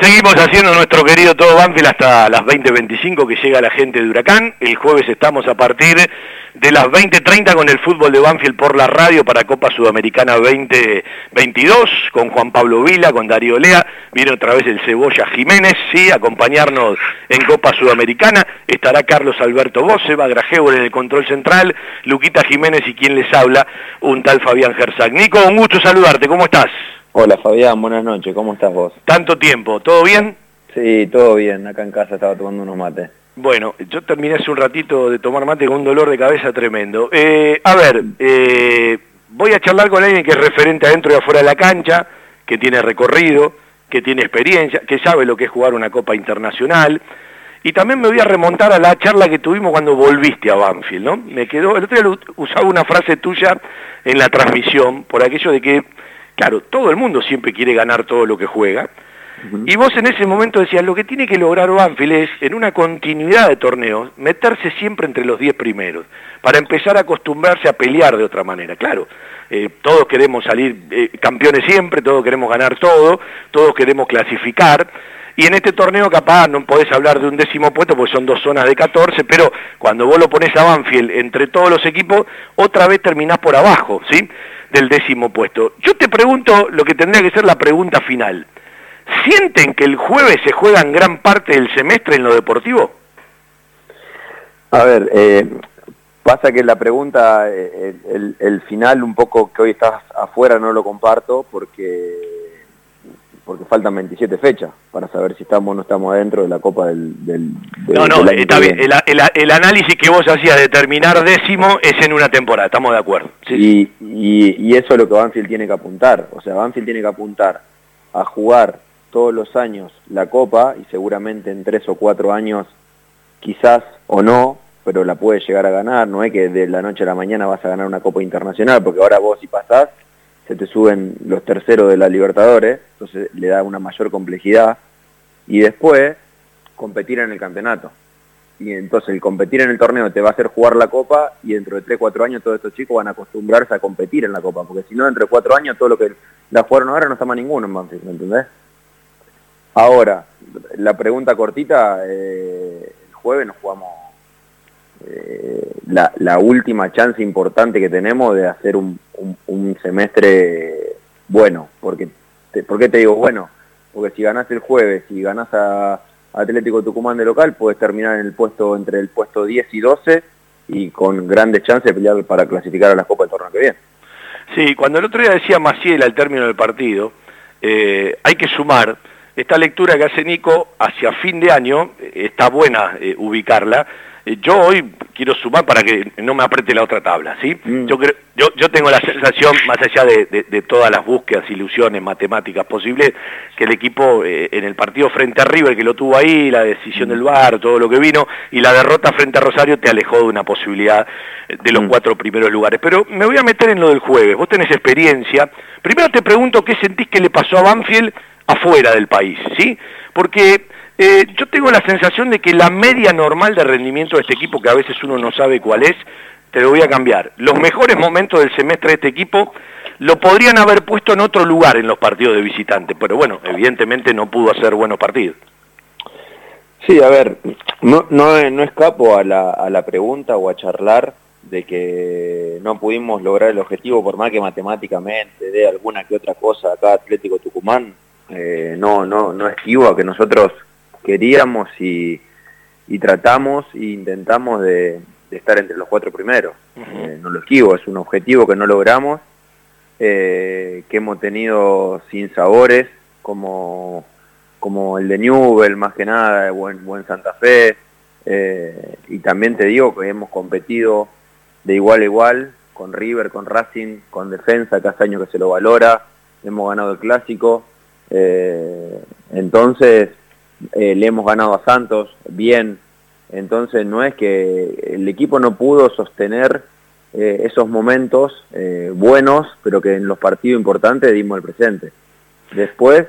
Seguimos haciendo nuestro querido Todo Banfield hasta las 20.25 que llega la gente de Huracán. El jueves estamos a partir de las 20.30 con el fútbol de Banfield por la radio para Copa Sudamericana 2022 con Juan Pablo Vila, con Darío Lea. Viene otra vez el Cebolla Jiménez, sí, acompañarnos en Copa Sudamericana. Estará Carlos Alberto Bosse, va Grajeo en el control central, Luquita Jiménez y quien les habla, un tal Fabián Gersag. Nico, un gusto saludarte, ¿cómo estás? Hola Fabián, buenas noches, ¿cómo estás vos? Tanto tiempo, ¿todo bien? Sí, todo bien, acá en casa estaba tomando unos mates. Bueno, yo terminé hace un ratito de tomar mate con un dolor de cabeza tremendo. Eh, a ver, eh, voy a charlar con alguien que es referente adentro y afuera de la cancha, que tiene recorrido, que tiene experiencia, que sabe lo que es jugar una Copa Internacional. Y también me voy a remontar a la charla que tuvimos cuando volviste a Banfield, ¿no? Me quedó, el otro día usaba una frase tuya en la transmisión, por aquello de que Claro, todo el mundo siempre quiere ganar todo lo que juega. Y vos en ese momento decías, lo que tiene que lograr Banfield es, en una continuidad de torneos, meterse siempre entre los 10 primeros, para empezar a acostumbrarse a pelear de otra manera. Claro, eh, todos queremos salir eh, campeones siempre, todos queremos ganar todo, todos queremos clasificar, y en este torneo capaz no podés hablar de un décimo puesto porque son dos zonas de 14, pero cuando vos lo pones a Banfield entre todos los equipos, otra vez terminás por abajo, ¿sí? Del décimo puesto. Yo te pregunto lo que tendría que ser la pregunta final. ¿Sienten que el jueves se juegan gran parte del semestre en lo deportivo? A ver, eh, pasa que la pregunta, eh, el, el, final un poco que hoy estás afuera no lo comparto porque porque faltan 27 fechas para saber si estamos o no estamos adentro de la Copa del... no, no, está bien. El, análisis que vos hacías de terminar décimo es en una temporada, estamos de acuerdo. Sí, y, y, eso es lo que Banfield tiene que apuntar. O sea, Banfield tiene que apuntar a jugar todos los años la Copa y seguramente en tres o cuatro años quizás o no, pero la puede llegar a ganar. No es que de la noche a la mañana vas a ganar una Copa Internacional, porque ahora vos si pasás se te suben los terceros de la Libertadores, entonces le da una mayor complejidad, y después competir en el campeonato. Y entonces el competir en el torneo te va a hacer jugar la copa y dentro de 3, 4 años todos estos chicos van a acostumbrarse a competir en la copa, porque si no dentro de 4 años todo lo que la jugaron ahora no está más ninguno en Banfield, ¿me entendés? Ahora, la pregunta cortita, eh, el jueves nos jugamos eh, la, última chance importante que tenemos de hacer un, semestre bueno. Porque ¿Por qué te digo bueno? Porque si ganás el jueves y ganás a Atlético Tucumán de local, puedes terminar en el puesto entre el puesto 10 y 12 y con grandes chances de pelear para clasificar a la Copa del torneo que viene. Sí, cuando el otro día decía Maciel al término del partido, eh, hay que sumar esta lectura que hace Nico hacia fin de año, eh, está buena ubicarla, yo hoy quiero sumar para que no me apriete la otra tabla, ¿sí? Mm. Yo, yo, yo tengo la sensación, más allá de, todas las búsquedas, ilusiones, matemáticas posibles, que el equipo eh, en el partido frente a River, que lo tuvo ahí, la decisión del VAR, todo lo que vino, y la derrota frente a Rosario te alejó de una posibilidad de los mm. cuatro primeros lugares. Pero me voy a meter en lo del jueves, vos tenés experiencia. Primero te pregunto qué sentís que le pasó a Banfield afuera del país, ¿sí? Porque eh, yo tengo la sensación de que la media normal de rendimiento de este equipo, que a veces uno no sabe cuál es, te lo voy a cambiar. Los mejores momentos del semestre de este equipo lo podrían haber puesto en otro lugar en los partidos de visitante, pero bueno, evidentemente no pudo hacer buenos partidos. Sí, a ver, no, no, no escapo a la, a la pregunta o a charlar de que no pudimos lograr el objetivo por más que matemáticamente de alguna que otra cosa acá Atlético Tucumán, eh, no, no, no esquivo a que nosotros queríamos y, tratamos e intentamos de, estar entre los cuatro primeros. Eh, no lo esquivo, es un objetivo que no logramos, eh, que hemos tenido sin sabores, como, como el de Newell, más que nada, buen, buen Santa Fe, eh, y también te digo que hemos competido de igual a igual con River, con Racing, con Defensa, cada año que se lo valora, hemos ganado el clásico, entonces eh, le hemos ganado a Santos bien, entonces no es que el equipo no pudo sostener eh, esos momentos eh, buenos, pero que en los partidos importantes dimos el presente. Después,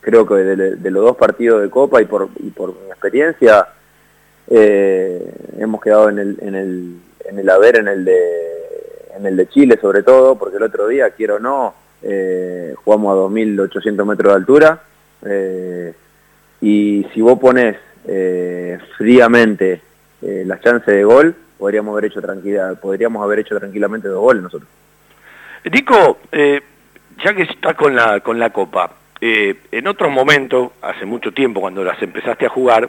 creo que de, los dos partidos de Copa y por, y experiencia, hemos quedado en el, en, el, en el haber, en el, de, en el de Chile sobre todo, porque el otro día, quiero o no, jugamos a 2.800 metros de altura, Eh, y si vos pones eh, fríamente eh, las chances de gol, podríamos haber hecho tranquila, podríamos haber hecho tranquilamente dos goles nosotros. Dico, ya que está con la, con la Copa, en otros momentos, hace mucho tiempo, cuando las empezaste a jugar,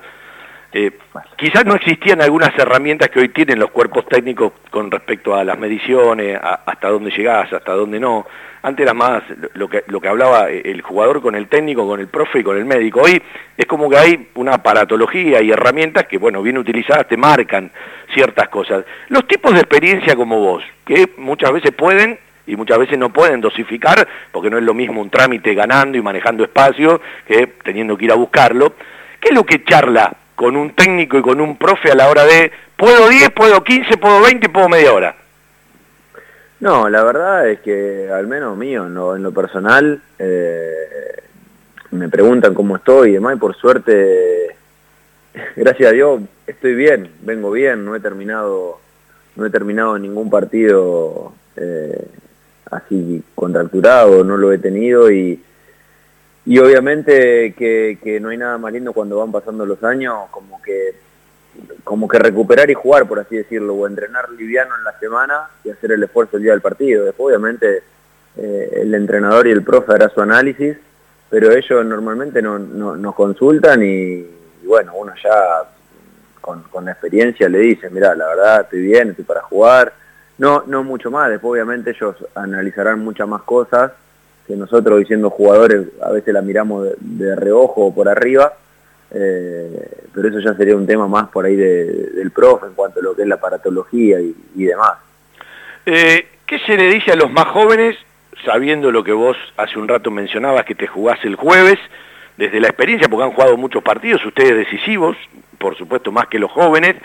eh, quizás no existían algunas herramientas que hoy tienen los cuerpos técnicos con respecto a las mediciones, hasta dónde llegás, hasta dónde no. Antes era más lo que, lo que hablaba el jugador con el técnico, con el profe y con el médico. Hoy es como que hay una aparatología y herramientas que, bueno, bien utilizadas te marcan ciertas cosas. Los tipos de experiencia como vos, que muchas veces pueden y muchas veces no pueden dosificar, porque no es lo mismo un trámite ganando y manejando espacio que teniendo que ir a buscarlo. ¿Qué es lo que charla con un técnico y con un profe a la hora de, puedo 10, puedo 15, puedo 20 y puedo media hora? No, la verdad es que al menos mío, en lo personal, eh, me preguntan cómo estoy y demás, y por suerte, gracias a Dios, estoy bien, vengo bien, no he terminado, no he terminado ningún partido eh, así contracturado, no lo he tenido y y obviamente que, no hay nada más lindo cuando van pasando los años, como que como que recuperar y jugar, por así decirlo, o entrenar liviano en la semana y hacer el esfuerzo el día del partido. Después, obviamente, eh, el entrenador y el profe hará su análisis, pero ellos normalmente no, nos consultan y, bueno, uno ya con, con, la experiencia le dice, mira, la verdad estoy bien, estoy para jugar. No, no mucho más, después obviamente ellos analizarán muchas más cosas que nosotros diciendo jugadores a veces la miramos de, reojo o por arriba, eh, pero eso ya sería un tema más por ahí del profe en cuanto a lo que es la paratología y, demás. Eh, ¿Qué se le dice a los más jóvenes, sabiendo lo que vos hace un rato mencionabas, que te jugás el jueves, desde la experiencia, porque han jugado muchos partidos, ustedes decisivos, por supuesto más que los jóvenes,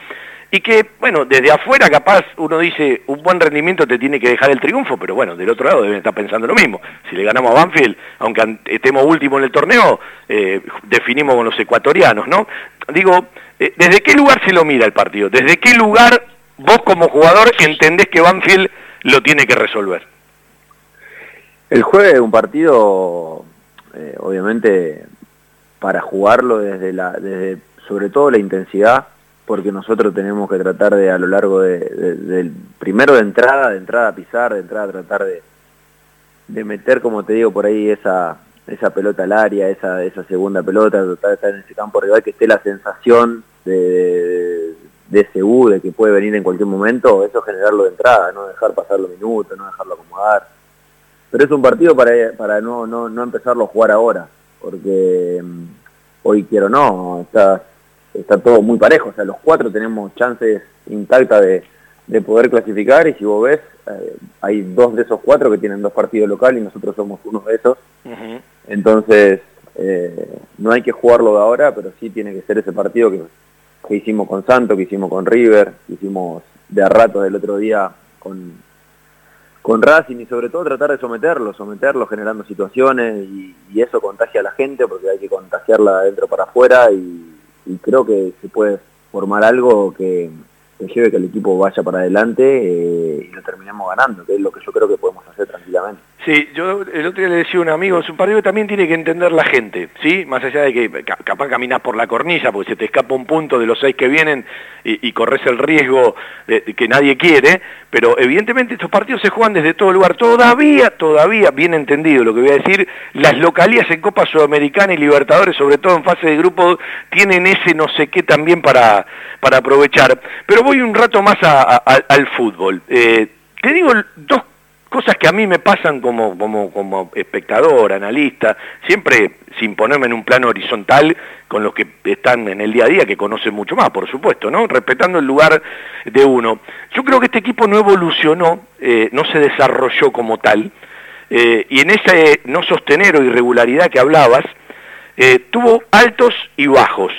y que, bueno, desde afuera capaz uno dice, un buen rendimiento te tiene que dejar el triunfo, pero bueno, del otro lado deben estar pensando lo mismo. Si le ganamos a Banfield, aunque estemos último en el torneo, eh, definimos con los ecuatorianos, ¿no? Digo, eh, ¿desde qué lugar se lo mira el partido? ¿Desde qué lugar vos como jugador entendés que Banfield lo tiene que resolver? El jueves es un partido, eh, obviamente, para jugarlo desde la, desde sobre todo la intensidad, porque nosotros tenemos que tratar de a lo largo de, del primero de entrada, de entrada a pisar, de entrada a tratar de, de meter, como te digo, por ahí esa, esa pelota al área, esa, esa segunda pelota, tratar de estar en ese campo rival, que esté la sensación de, de ese U, de que puede venir en cualquier momento, eso generarlo de entrada, no dejar pasar los minutos, no dejarlo acomodar. Pero es un partido para, para no, no, no empezarlo a jugar ahora, porque mm, hoy quiero no, estás está todo muy parejo, o sea, los cuatro tenemos chances intactas de, poder clasificar y si vos ves, eh, hay dos de esos cuatro que tienen dos partidos locales y nosotros somos uno de esos. Entonces, eh, no hay que jugarlo de ahora, pero sí tiene que ser ese partido que, que hicimos con Santo, que hicimos con River, que hicimos de a rato del otro día con, con Racing y sobre todo tratar de someterlo, someterlo generando situaciones y, y eso contagia a la gente porque hay que contagiarla dentro para afuera y y creo que se puede formar algo que, que lleve que el equipo vaya para adelante eh, y lo terminemos ganando, que es lo que yo creo que podemos hacer tranquilamente. Sí, yo el otro día le decía a un amigo, es un partido que también tiene que entender la gente, ¿sí? Más allá de que capaz caminas por la cornisa porque se te escapa un punto de los seis que vienen y, corres el riesgo de, que nadie quiere, pero evidentemente estos partidos se juegan desde todo lugar. Todavía, todavía, bien entendido lo que voy a decir, las localías en Copa Sudamericana y Libertadores, sobre todo en fase de grupo, tienen ese no sé qué también para, para aprovechar. Pero voy un rato más al fútbol. Eh, te digo dos cosas que a mí me pasan como, como, como espectador, analista, siempre sin ponerme en un plano horizontal con los que están en el día a día, que conocen mucho más, por supuesto, ¿no? Respetando el lugar de uno. Yo creo que este equipo no evolucionó, eh, no se desarrolló como tal, eh, y en ese no sostener o irregularidad que hablabas, tuvo altos y bajos.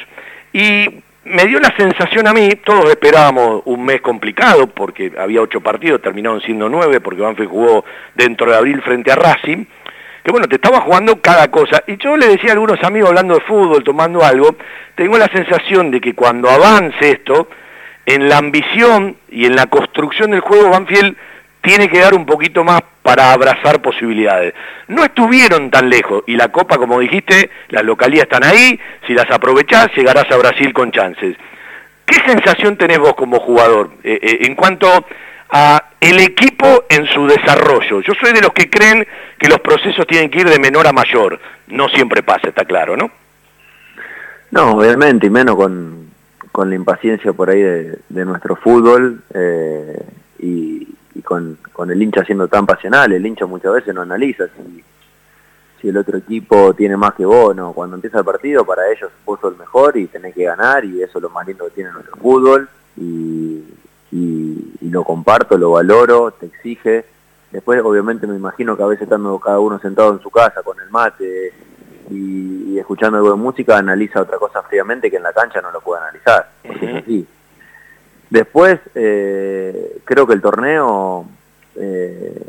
Y me dio la sensación a mí, todos esperábamos un mes complicado porque había ocho partidos, terminaron siendo nueve porque Banfield jugó dentro de abril frente a Racing, que bueno, te estaba jugando cada cosa. Y yo le decía a algunos amigos hablando de fútbol, tomando algo, tengo la sensación de que cuando avance esto, en la ambición y en la construcción del juego Banfield tiene que dar un poquito más para abrazar posibilidades. No estuvieron tan lejos y la Copa, como dijiste, las localías están ahí, si las aprovechás llegarás a Brasil con chances. ¿Qué sensación tenés vos como jugador eh, eh, en cuanto a el equipo en su desarrollo? Yo soy de los que creen que los procesos tienen que ir de menor a mayor. No siempre pasa, está claro, ¿no? No, obviamente, y menos con, con la impaciencia por ahí de, nuestro fútbol eh, y, con, con, el hincha siendo tan pasional. El hincha muchas veces no analiza si, si el otro equipo tiene más que vos, no. Cuando empieza el partido, para ellos vos sos el mejor y tenés que ganar y eso es lo más lindo que tiene nuestro fútbol y, lo comparto, lo valoro, te exige. Después, obviamente, me imagino que a veces estando cada uno sentado en su casa con el mate y, escuchando algo de música, analiza otra cosa fríamente que en la cancha no lo puede analizar. Después, eh, creo que el torneo eh,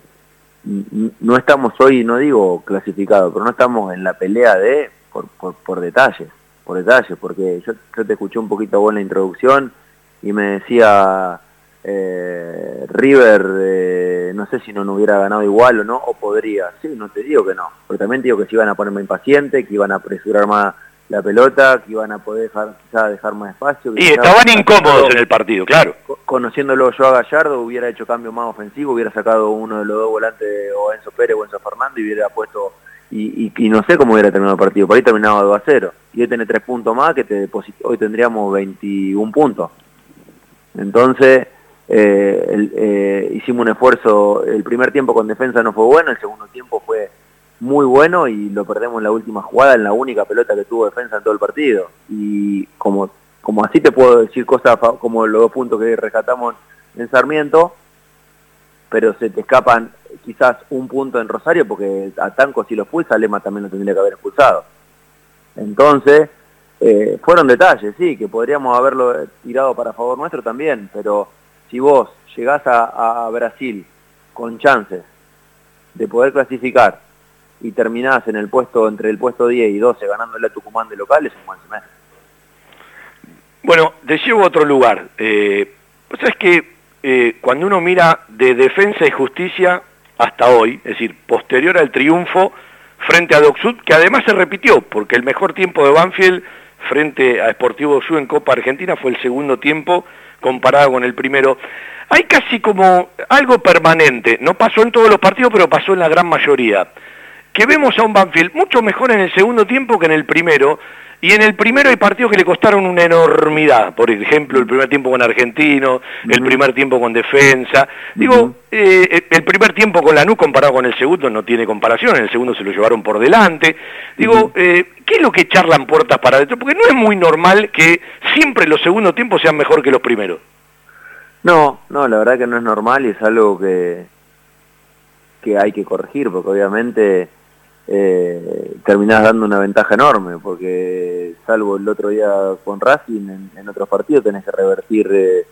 no estamos hoy, no digo clasificados, pero no estamos en la pelea de por, detalles, por detalles, porque yo, te escuché un poquito vos en la introducción y me decía eh, River, no sé si no, no hubiera ganado igual o no, o podría, sí, no te digo que no, pero también te digo que se iban a poner más impacientes, que iban a apresurar más la pelota, que iban a poder dejar, quizá dejar más espacio. y estaban incómodos en el partido, claro. Conociéndolo yo a Gallardo, hubiera hecho cambio más ofensivo, hubiera sacado uno de los dos volantes, o Enzo Pérez o Enzo Fernando, y hubiera puesto, y, y, no sé cómo hubiera terminado el partido, por ahí terminaba 2 a 0. Y hoy tiene tres puntos más, que te hoy tendríamos 21 puntos. Entonces, eh, eh, hicimos un esfuerzo, el primer tiempo con defensa no fue bueno, el segundo tiempo fue muy bueno y lo perdemos en la última jugada, en la única pelota que tuvo defensa en todo el partido. Y como, como así te puedo decir cosas como los dos puntos que rescatamos en Sarmiento, pero se te escapan quizás un punto en Rosario porque a Tanco si lo expulsa, Lema también lo tendría que haber expulsado. Entonces, eh, fueron detalles, sí, que podríamos haberlo tirado para favor nuestro también, pero si vos llegás a, a Brasil con chances de poder clasificar y terminás en el puesto entre el puesto 10 y 12 ganándole a Tucumán de local es un buen semestre. Bueno, te llevo a otro lugar. Eh, es que eh, cuando uno mira de defensa y justicia hasta hoy, es decir, posterior al triunfo frente a Docsud, que además se repitió, porque el mejor tiempo de Banfield frente a Sportivo Docsud en Copa Argentina fue el segundo tiempo comparado con el primero. Hay casi como algo permanente, no pasó en todos los partidos, pero pasó en la gran mayoría que vemos a un Banfield mucho mejor en el segundo tiempo que en el primero, y en el primero hay partidos que le costaron una enormidad, por ejemplo, el primer tiempo con Argentino, el primer tiempo con Defensa. Digo, eh, el primer tiempo con Lanús comparado con el segundo no tiene comparación, en el segundo se lo llevaron por delante. Digo, eh, ¿qué es lo que charlan puertas para adentro? Porque no es muy normal que siempre los segundos tiempos sean mejor que los primeros. No, no, la verdad que no es normal y es algo que, que hay que corregir, porque obviamente eh, terminás dando una ventaja enorme, porque salvo el otro día con Racing, en, otros partidos tenés que revertir eh,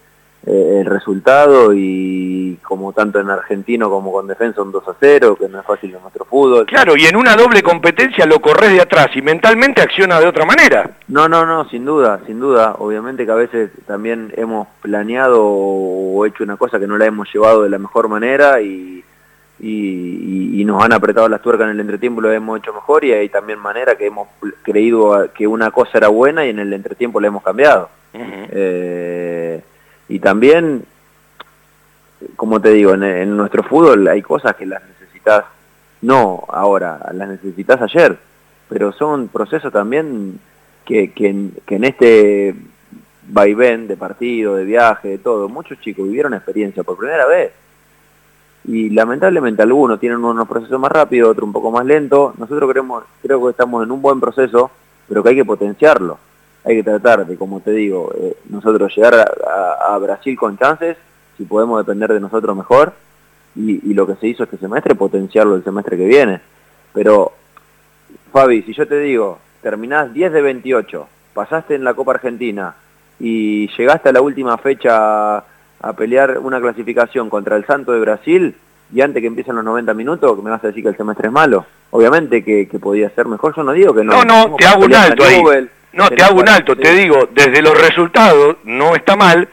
eh, el resultado y como tanto en argentino como con defensa un 2 a 0, que no es fácil en nuestro fútbol. Claro, y en una doble competencia lo corres de atrás y mentalmente acciona de otra manera. No, no, no, sin duda, sin duda. Obviamente que a veces también hemos planeado o hecho una cosa que no la hemos llevado de la mejor manera y y, nos han apretado las tuercas en el entretiempo lo hemos hecho mejor y hay también manera que hemos creído que una cosa era buena y en el entretiempo la hemos cambiado. Eh, y también, como te digo, en, nuestro fútbol hay cosas que las necesitas, no ahora, las necesitas ayer, pero son procesos también que, que, que en este vaivén de partido, de viaje, de todo, muchos chicos vivieron experiencia por primera vez y lamentablemente algunos tienen unos procesos más rápidos, otros un poco más lentos. Nosotros creemos, creo que estamos en un buen proceso, pero que hay que potenciarlo. Hay que tratar de, como te digo, eh, nosotros llegar a, Brasil con chances, si podemos depender de nosotros mejor, y, lo que se hizo este semestre, potenciarlo el semestre que viene. Pero, Fabi, si yo te digo, terminás 10 de 28, pasaste en la Copa Argentina y llegaste a la última fecha a pelear una clasificación contra el Santo de Brasil y antes que empiecen los 90 minutos, me vas a decir que el semestre es malo. Obviamente que, podía ser mejor, yo no digo que no. No, no, te hago un alto ahí. no, te hago un alto, te digo, desde los resultados no está mal,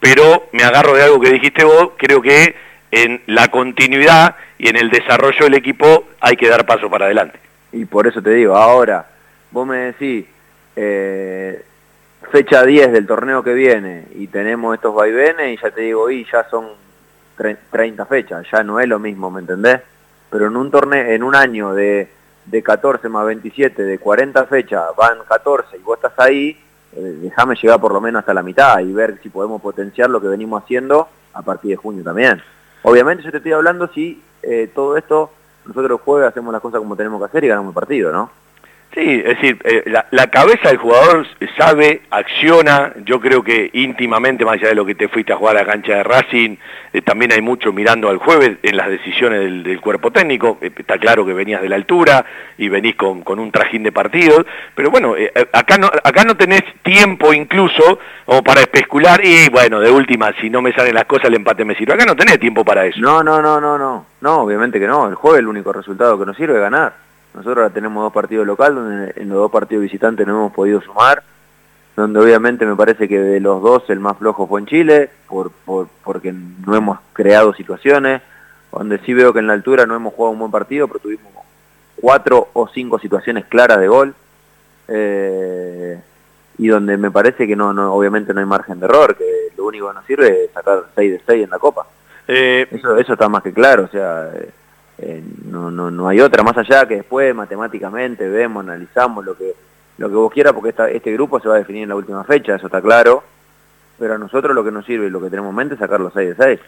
pero me agarro de algo que dijiste vos, creo que en la continuidad y en el desarrollo del equipo hay que dar paso para adelante. Y por eso te digo, ahora, vos me decís, eh, fecha 10 del torneo que viene y tenemos estos vaivenes y ya te digo, y ya son 30 fechas, ya no es lo mismo, ¿me entendés? Pero en un torneo, en un año de, de 14 más 27, de 40 fechas, van 14 y vos estás ahí, eh, déjame llegar por lo menos hasta la mitad y ver si podemos potenciar lo que venimos haciendo a partir de junio también. Obviamente yo te estoy hablando si eh, todo esto, nosotros jueves hacemos las cosas como tenemos que hacer y ganamos el partido, ¿no? Sí, es decir, eh, la, cabeza del jugador sabe, acciona, yo creo que íntimamente, más allá de lo que te fuiste a jugar a la cancha de Racing, eh, también hay mucho mirando al jueves en las decisiones del, cuerpo técnico, eh, está claro que venías de la altura y venís con, un trajín de partidos, pero bueno, acá, no, acá no tenés tiempo incluso como para especular y bueno, de última, si no me salen las cosas el empate me sirve, acá no tenés tiempo para eso. No, no, no, no, no, no, obviamente que no, el jueves el único resultado que nos sirve es ganar. Nosotros ahora tenemos dos partidos locales, donde en los dos partidos visitantes no hemos podido sumar, donde obviamente me parece que de los dos el más flojo fue en Chile, por, porque no hemos creado situaciones, donde sí veo que en la altura no hemos jugado un buen partido, pero tuvimos cuatro o cinco situaciones claras de gol, eh, y donde me parece que no, no, obviamente no hay margen de error, que lo único que nos sirve es sacar 6 de 6 en la Copa. Eh, eso, eso está más que claro, o sea... Eh, eh, no, no, no hay otra, más allá que después matemáticamente vemos, analizamos lo que, lo que vos quieras, porque este grupo se va a definir en la última fecha, eso está claro, pero a nosotros lo que nos sirve y lo que tenemos en mente es sacar los 6 de 6.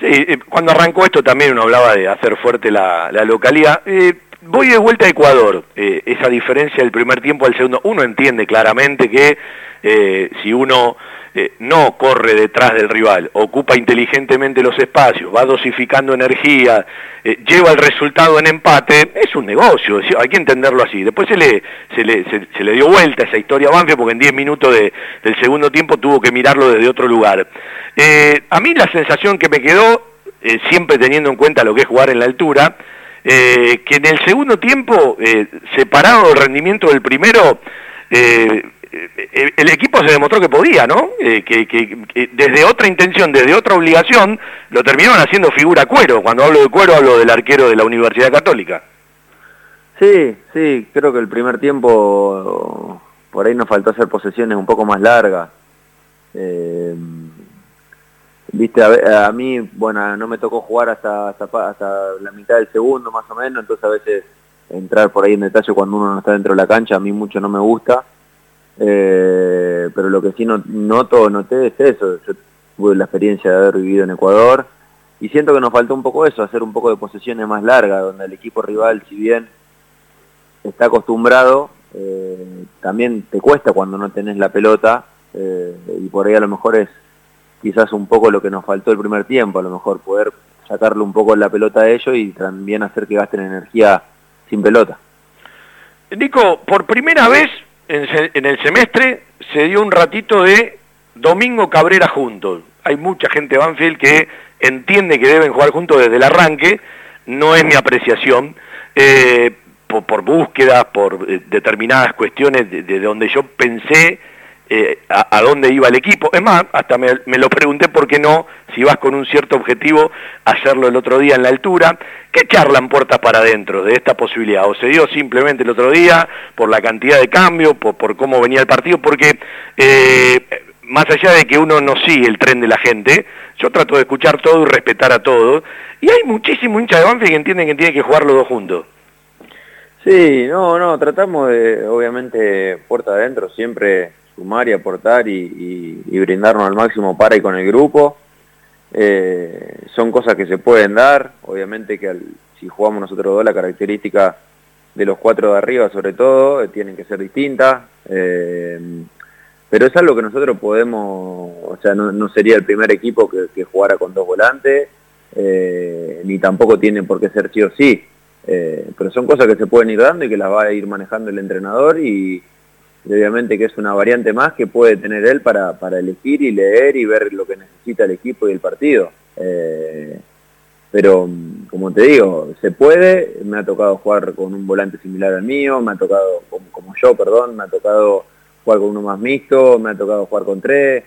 Sí, eh, cuando arrancó esto también uno hablaba de hacer fuerte la, localidad. Eh, voy de vuelta a Ecuador, esa diferencia del primer tiempo al segundo, uno entiende claramente que si uno eh, no corre detrás del rival, ocupa inteligentemente los espacios, va dosificando energía, eh, lleva el resultado en empate, es un negocio, hay que entenderlo así. Después se le, se le, se, le dio vuelta esa historia a Banfield porque en 10 minutos del segundo tiempo tuvo que mirarlo desde otro lugar. Eh, a mí la sensación que me quedó, siempre teniendo en cuenta lo que es jugar en la altura, que en el segundo tiempo, separado del rendimiento del primero, eh, el equipo se demostró que podía, ¿no? Eh, que, desde otra intención, desde otra obligación, lo terminaron haciendo figura cuero. Cuando hablo de cuero hablo del arquero de la Universidad Católica. Sí, sí, creo que el primer tiempo por ahí nos faltó hacer posesiones un poco más largas. Eh, viste, a, mí, bueno, no me tocó jugar hasta, hasta, la mitad del segundo más o menos, entonces a veces entrar por ahí en detalle cuando uno no está dentro de la cancha a mí mucho no me gusta eh, pero lo que sí no, noto, noté es eso. Yo tuve la experiencia de haber vivido en Ecuador y siento que nos faltó un poco eso, hacer un poco de posesiones más largas, donde el equipo rival, si bien está acostumbrado, eh, también te cuesta cuando no tenés la pelota eh, y por ahí a lo mejor es quizás un poco lo que nos faltó el primer tiempo, a lo mejor poder sacarle un poco la pelota a ellos y también hacer que gasten energía sin pelota. Nico, por primera vez en, el semestre se dio un ratito de Domingo Cabrera juntos. Hay mucha gente de Banfield que entiende que deben jugar juntos desde el arranque, no es mi apreciación, eh, por, búsquedas, por eh, determinadas cuestiones de, donde yo pensé eh, a, dónde iba el equipo. Es más, hasta me, lo pregunté por qué no, si vas con un cierto objetivo, hacerlo el otro día en la altura. ¿Qué charlan puertas para adentro de esta posibilidad? ¿O se dio simplemente el otro día por la cantidad de cambio, por, cómo venía el partido? Porque eh, más allá de que uno no sigue el tren de la gente, yo trato de escuchar todo y respetar a todos. Y hay muchísimo hincha de Banfield que entienden que tienen que jugar los dos juntos. Sí, no, no, tratamos de, obviamente, puerta adentro, siempre sumar y aportar y, brindarnos al máximo para y con el grupo. Eh, son cosas que se pueden dar, obviamente que si jugamos nosotros dos la característica de los cuatro de arriba sobre todo eh, tienen que ser distintas, eh, pero es algo que nosotros podemos, o sea, no, sería el primer equipo que, que jugara con dos volantes, ni tampoco tiene por qué ser sí o sí, pero son cosas que se pueden ir dando y que las va a ir manejando el entrenador y, obviamente que es una variante más que puede tener él para, para elegir y leer y ver lo que necesita el equipo y el partido. Eh, pero, como te digo, se puede, me ha tocado jugar con un volante similar al mío, me ha tocado, como, yo, perdón, me ha tocado jugar con uno más mixto, me ha tocado jugar con tres,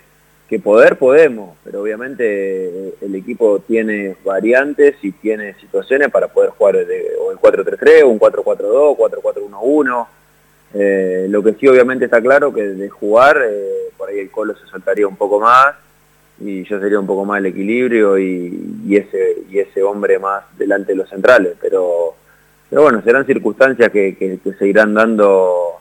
que poder podemos, pero obviamente el equipo tiene variantes y tiene situaciones para poder jugar de, o el 4-3-3 o un 4-4-2, 4-4-1-1. Eh, lo que sí obviamente está claro que de jugar, eh, por ahí el Colo se soltaría un poco más y yo sería un poco más el equilibrio y, ese, y ese hombre más delante de los centrales. Pero, pero bueno, serán circunstancias que, que, se irán dando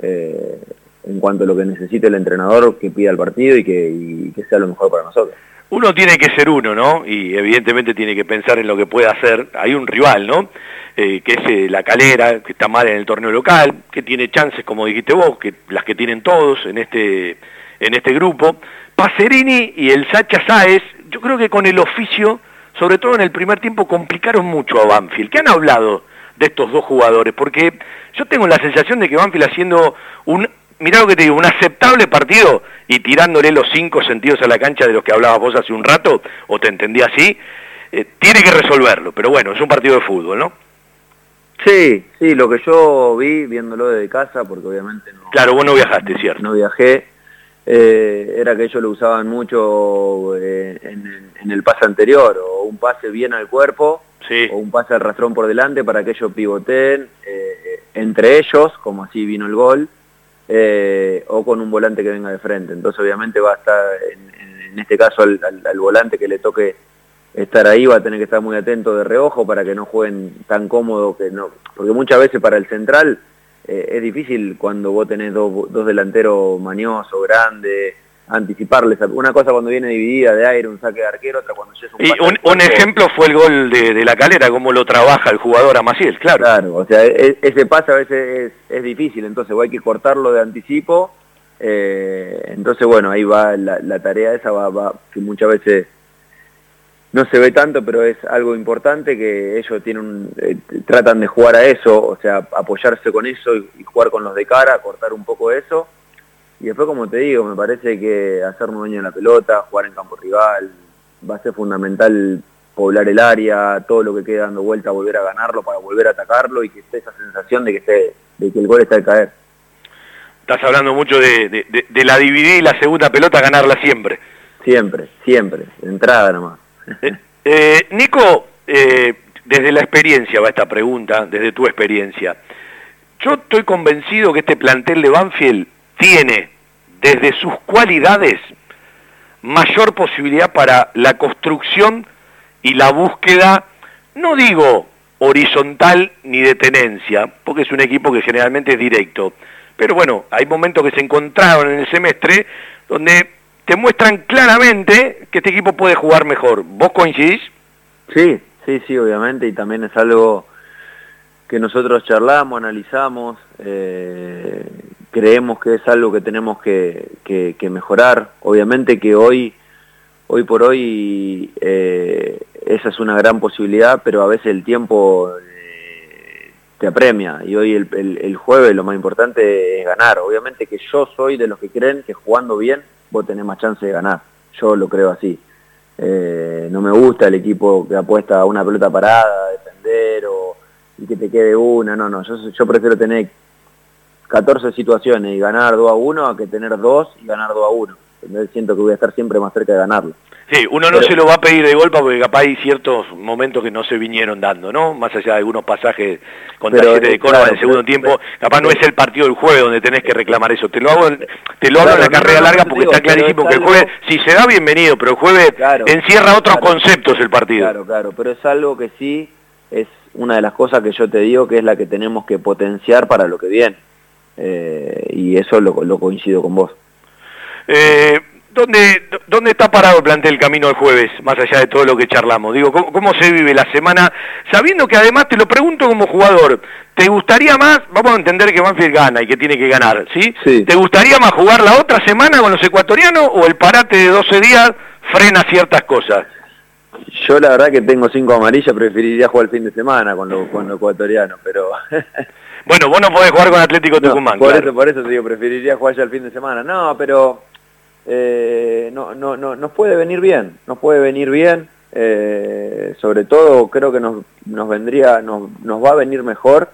eh, en cuanto a lo que necesite el entrenador que pida el partido y que, que sea lo mejor para nosotros. Uno tiene que ser uno, ¿no? Y evidentemente tiene que pensar en lo que puede hacer. Hay un rival, ¿no? Eh, que es eh, la calera, que está mal en el torneo local, que tiene chances, como dijiste vos, que las que tienen todos en este, en este grupo. Pacerini y el Sacha Sáez, yo creo que con el oficio, sobre todo en el primer tiempo, complicaron mucho a Banfield. ¿Qué han hablado de estos dos jugadores? Porque yo tengo la sensación de que Banfield haciendo un mirá lo que te digo, un aceptable partido y tirándole los cinco sentidos a la cancha de los que hablabas vos hace un rato, o te entendí así, eh, tiene que resolverlo, pero bueno, es un partido de fútbol, ¿no? Sí, sí, lo que yo vi viéndolo desde casa, porque obviamente no... Claro, vos no viajaste, ¿cierto? No viajé, eh, era que ellos lo usaban mucho eh, en, el pase anterior, o un pase bien al cuerpo, o un pase al rastrón por delante para que ellos pivoteen entre ellos, como así vino el gol, eh, o con un volante que venga de frente. Entonces obviamente va a estar, en, este caso al, volante que le toque estar ahí va a tener que estar muy atento de reojo para que no jueguen tan cómodo que no, porque muchas veces para el central eh, es difícil cuando vos tenés dos, dos delanteros mañosos, grandes, anticiparles. Una cosa cuando viene dividida de aire, un saque de arquero, otra cuando es un... Y un, ejemplo fue el gol de, la calera, cómo lo trabaja el jugador a Maciel, claro. Claro, o sea, e, ese pase a veces es, difícil, entonces hay que cortarlo de anticipo. Eh, entonces, bueno, ahí va la, tarea esa, va, que muchas veces no se ve tanto, pero es algo importante que ellos tienen eh, tratan de jugar a eso, o sea, apoyarse con eso y, jugar con los de cara, cortar un poco eso y después, como te digo, me parece que hacer un dueño en la pelota, jugar en campo rival, va a ser fundamental poblar el área, todo lo que quede dando vuelta, volver a ganarlo para volver a atacarlo y que esté esa sensación de que, esté, de que el gol está al caer. Estás hablando mucho de, la dividir y la segunda pelota, ganarla siempre. Siempre, siempre, entrada nomás. Eh, eh, Nico, eh, desde la experiencia va esta pregunta, desde tu experiencia. Yo estoy convencido que este plantel de Banfield tiene desde sus cualidades mayor posibilidad para la construcción y la búsqueda, no digo horizontal ni de tenencia, porque es un equipo que generalmente es directo, pero bueno, hay momentos que se encontraron en el semestre donde te muestran claramente que este equipo puede jugar mejor. ¿Vos coincidís? Sí, sí, sí, obviamente, y también es algo que nosotros charlamos, analizamos, eh, creemos que es algo que tenemos que, mejorar. Obviamente que hoy, hoy por hoy, eh, esa es una gran posibilidad, pero a veces el tiempo eh, te apremia. Y hoy el, jueves lo más importante es ganar. Obviamente que yo soy de los que creen que jugando bien vos tenés más chance de ganar. Yo lo creo así. Eh, no me gusta el equipo que apuesta a una pelota parada, a defender o, y que te quede una. No, no, yo, prefiero tener 14 situaciones y ganar 2 a 1 a que tener 2 y ganar 2 a 1. Entonces siento que voy a estar siempre más cerca de ganarlo. Sí, uno no se lo va a pedir de golpe porque capaz hay ciertos momentos que no se vinieron dando, ¿no? Más allá de algunos pasajes con pero, de Córdoba en el segundo tiempo, capaz no es el partido del jueves donde tenés que reclamar eso. Te lo hago te lo hago en la carrera larga porque está clarísimo que el jueves, si se da bienvenido, pero el jueves encierra otros conceptos el partido. Claro, claro, pero es algo que sí es una de las cosas que yo te digo que es la que tenemos que potenciar para lo que viene. Eh, y eso lo, coincido con vos. Eh, ¿dónde, ¿Dónde está parado el plantel camino el jueves, más allá de todo lo que charlamos? Digo, ¿cómo, se vive la semana? Sabiendo que además, te lo pregunto como jugador, ¿te gustaría más, vamos a entender que Banfield gana y que tiene que ganar, ¿sí? sí. ¿Te gustaría más jugar la otra semana con los ecuatorianos o el parate de 12 días frena ciertas cosas? Yo la verdad que tengo cinco amarillas, preferiría jugar el fin de semana con los, con los ecuatorianos, pero... Bueno, vos no podés jugar con Atlético Tucumán. por eso, por eso te digo, preferiría jugar ya el fin de semana. No, pero eh, no, no, no, nos puede venir bien, nos puede venir bien. Eh, sobre todo creo que nos, nos vendría, nos, nos va a venir mejor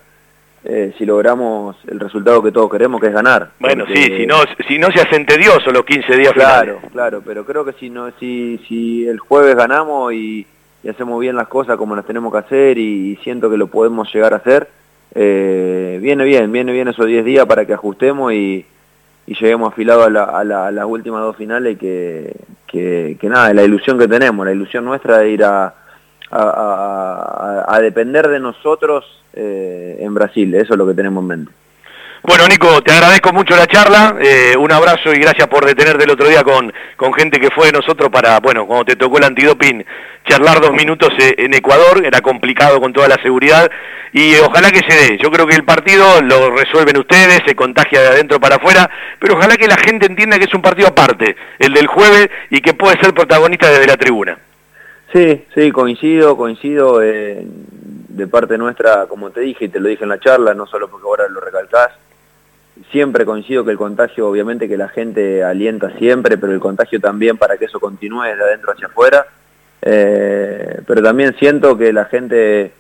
eh, si logramos el resultado que todos queremos, que es ganar. Bueno, sí, si no, si no se hace tedioso los 15 días Claro, claro, pero creo que si, no, si, si el jueves ganamos y, hacemos bien las cosas como las tenemos que hacer y, siento que lo podemos llegar a hacer, eh, viene bien, viene bien esos 10 días para que ajustemos y, lleguemos afilados a, las últimas dos finales que, que, que nada, la ilusión que tenemos, la ilusión nuestra de ir a a, depender de nosotros eh, en Brasil. Eso es lo que tenemos en mente. Bueno, Nico, te agradezco mucho la charla, eh, un abrazo y gracias por detenerte el otro día con, con gente que fue de nosotros para, bueno, cuando te tocó el antidoping, charlar dos minutos eh, en Ecuador, era complicado con toda la seguridad y ojalá que se dé. Yo creo que el partido lo resuelven ustedes, se contagia de adentro para afuera, pero ojalá que la gente entienda que es un partido aparte, el del jueves, y que puede ser protagonista desde la tribuna. Sí, sí, coincido, coincido eh, de parte nuestra, como te dije y te lo dije en la charla, no solo porque ahora lo recalcás, siempre coincido que el contagio, obviamente que la gente alienta siempre, pero el contagio también para que eso continúe de adentro hacia afuera, eh, pero también siento que la gente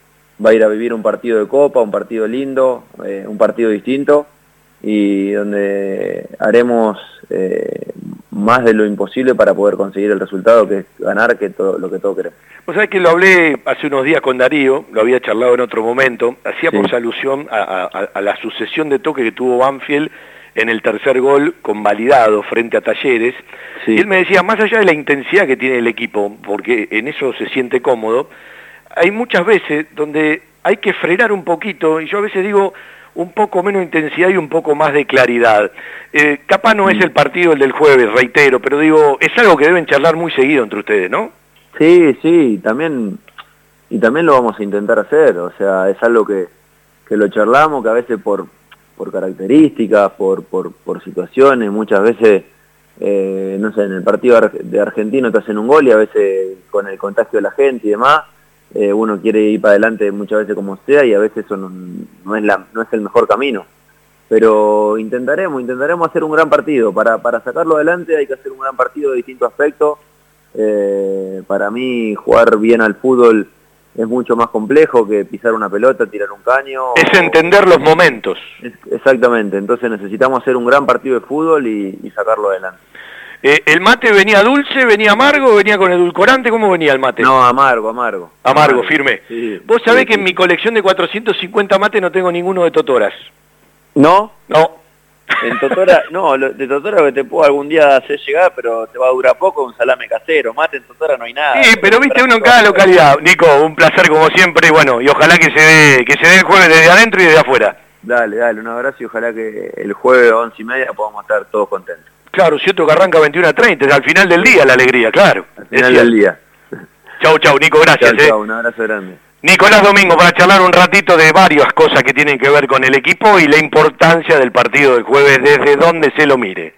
va a ir a vivir un partido de copa, un partido lindo, eh, un partido distinto, y donde haremos más de lo imposible para poder conseguir el resultado que es ganar que todo lo que todos queremos. Vos sabés que lo hablé hace unos días con Darío, lo había charlado en otro momento, hacíamos alusión a, la sucesión de toque que tuvo Banfield en el tercer gol convalidado frente a Talleres, y él me decía, más allá de la intensidad que tiene el equipo, porque en eso se siente cómodo, hay muchas veces donde hay que frenar un poquito, y yo a veces digo, un poco menos intensidad y un poco más de claridad. Eh, capaz no es el partido el del jueves, reitero, pero digo, es algo que deben charlar muy seguido entre ustedes, ¿no? Sí, sí, también, y también lo vamos a intentar hacer, o sea, es algo que, que lo charlamos, que a veces por, por características, por, por, por situaciones, muchas veces, eh, no sé, en el partido de Argentino te hacen un gol y a veces con el contagio de la gente y demás, eh, uno quiere ir para adelante muchas veces como sea y a veces eso no, es, la, no es el mejor camino. Pero intentaremos, intentaremos hacer un gran partido. Para, para sacarlo adelante hay que hacer un gran partido de distintos aspectos. Eh, para mí jugar bien al fútbol es mucho más complejo que pisar una pelota, tirar un caño. Es entender los momentos. exactamente, entonces necesitamos hacer un gran partido de fútbol y sacarlo adelante. Eh, ¿El mate venía dulce, venía amargo, venía con edulcorante? ¿Cómo venía el mate? No, amargo, amargo. Amargo, firme. Vos sabés que en mi colección de 450 mates no tengo ninguno de Totoras. ¿No? No. En Totora, no, de Totora que te puedo algún día hacer llegar, pero te va a durar poco, un salame casero. Mate en Totora no hay nada. Sí, pero viste uno en cada localidad. Nico, un placer como siempre, bueno, y ojalá que se dé, que se dé el jueves desde adentro y desde afuera. Dale, dale, un abrazo y ojalá que el jueves a once y media podamos estar todos contentos. Claro, cierto que arranca 21 a 30, es al final del día la alegría, claro. Al final del día. Chau, chau, Nico, gracias. Chau, eh. un abrazo grande. Nicolás Domingo, para charlar un ratito de varias cosas que tienen que ver con el equipo y la importancia del partido del jueves desde donde se lo mire.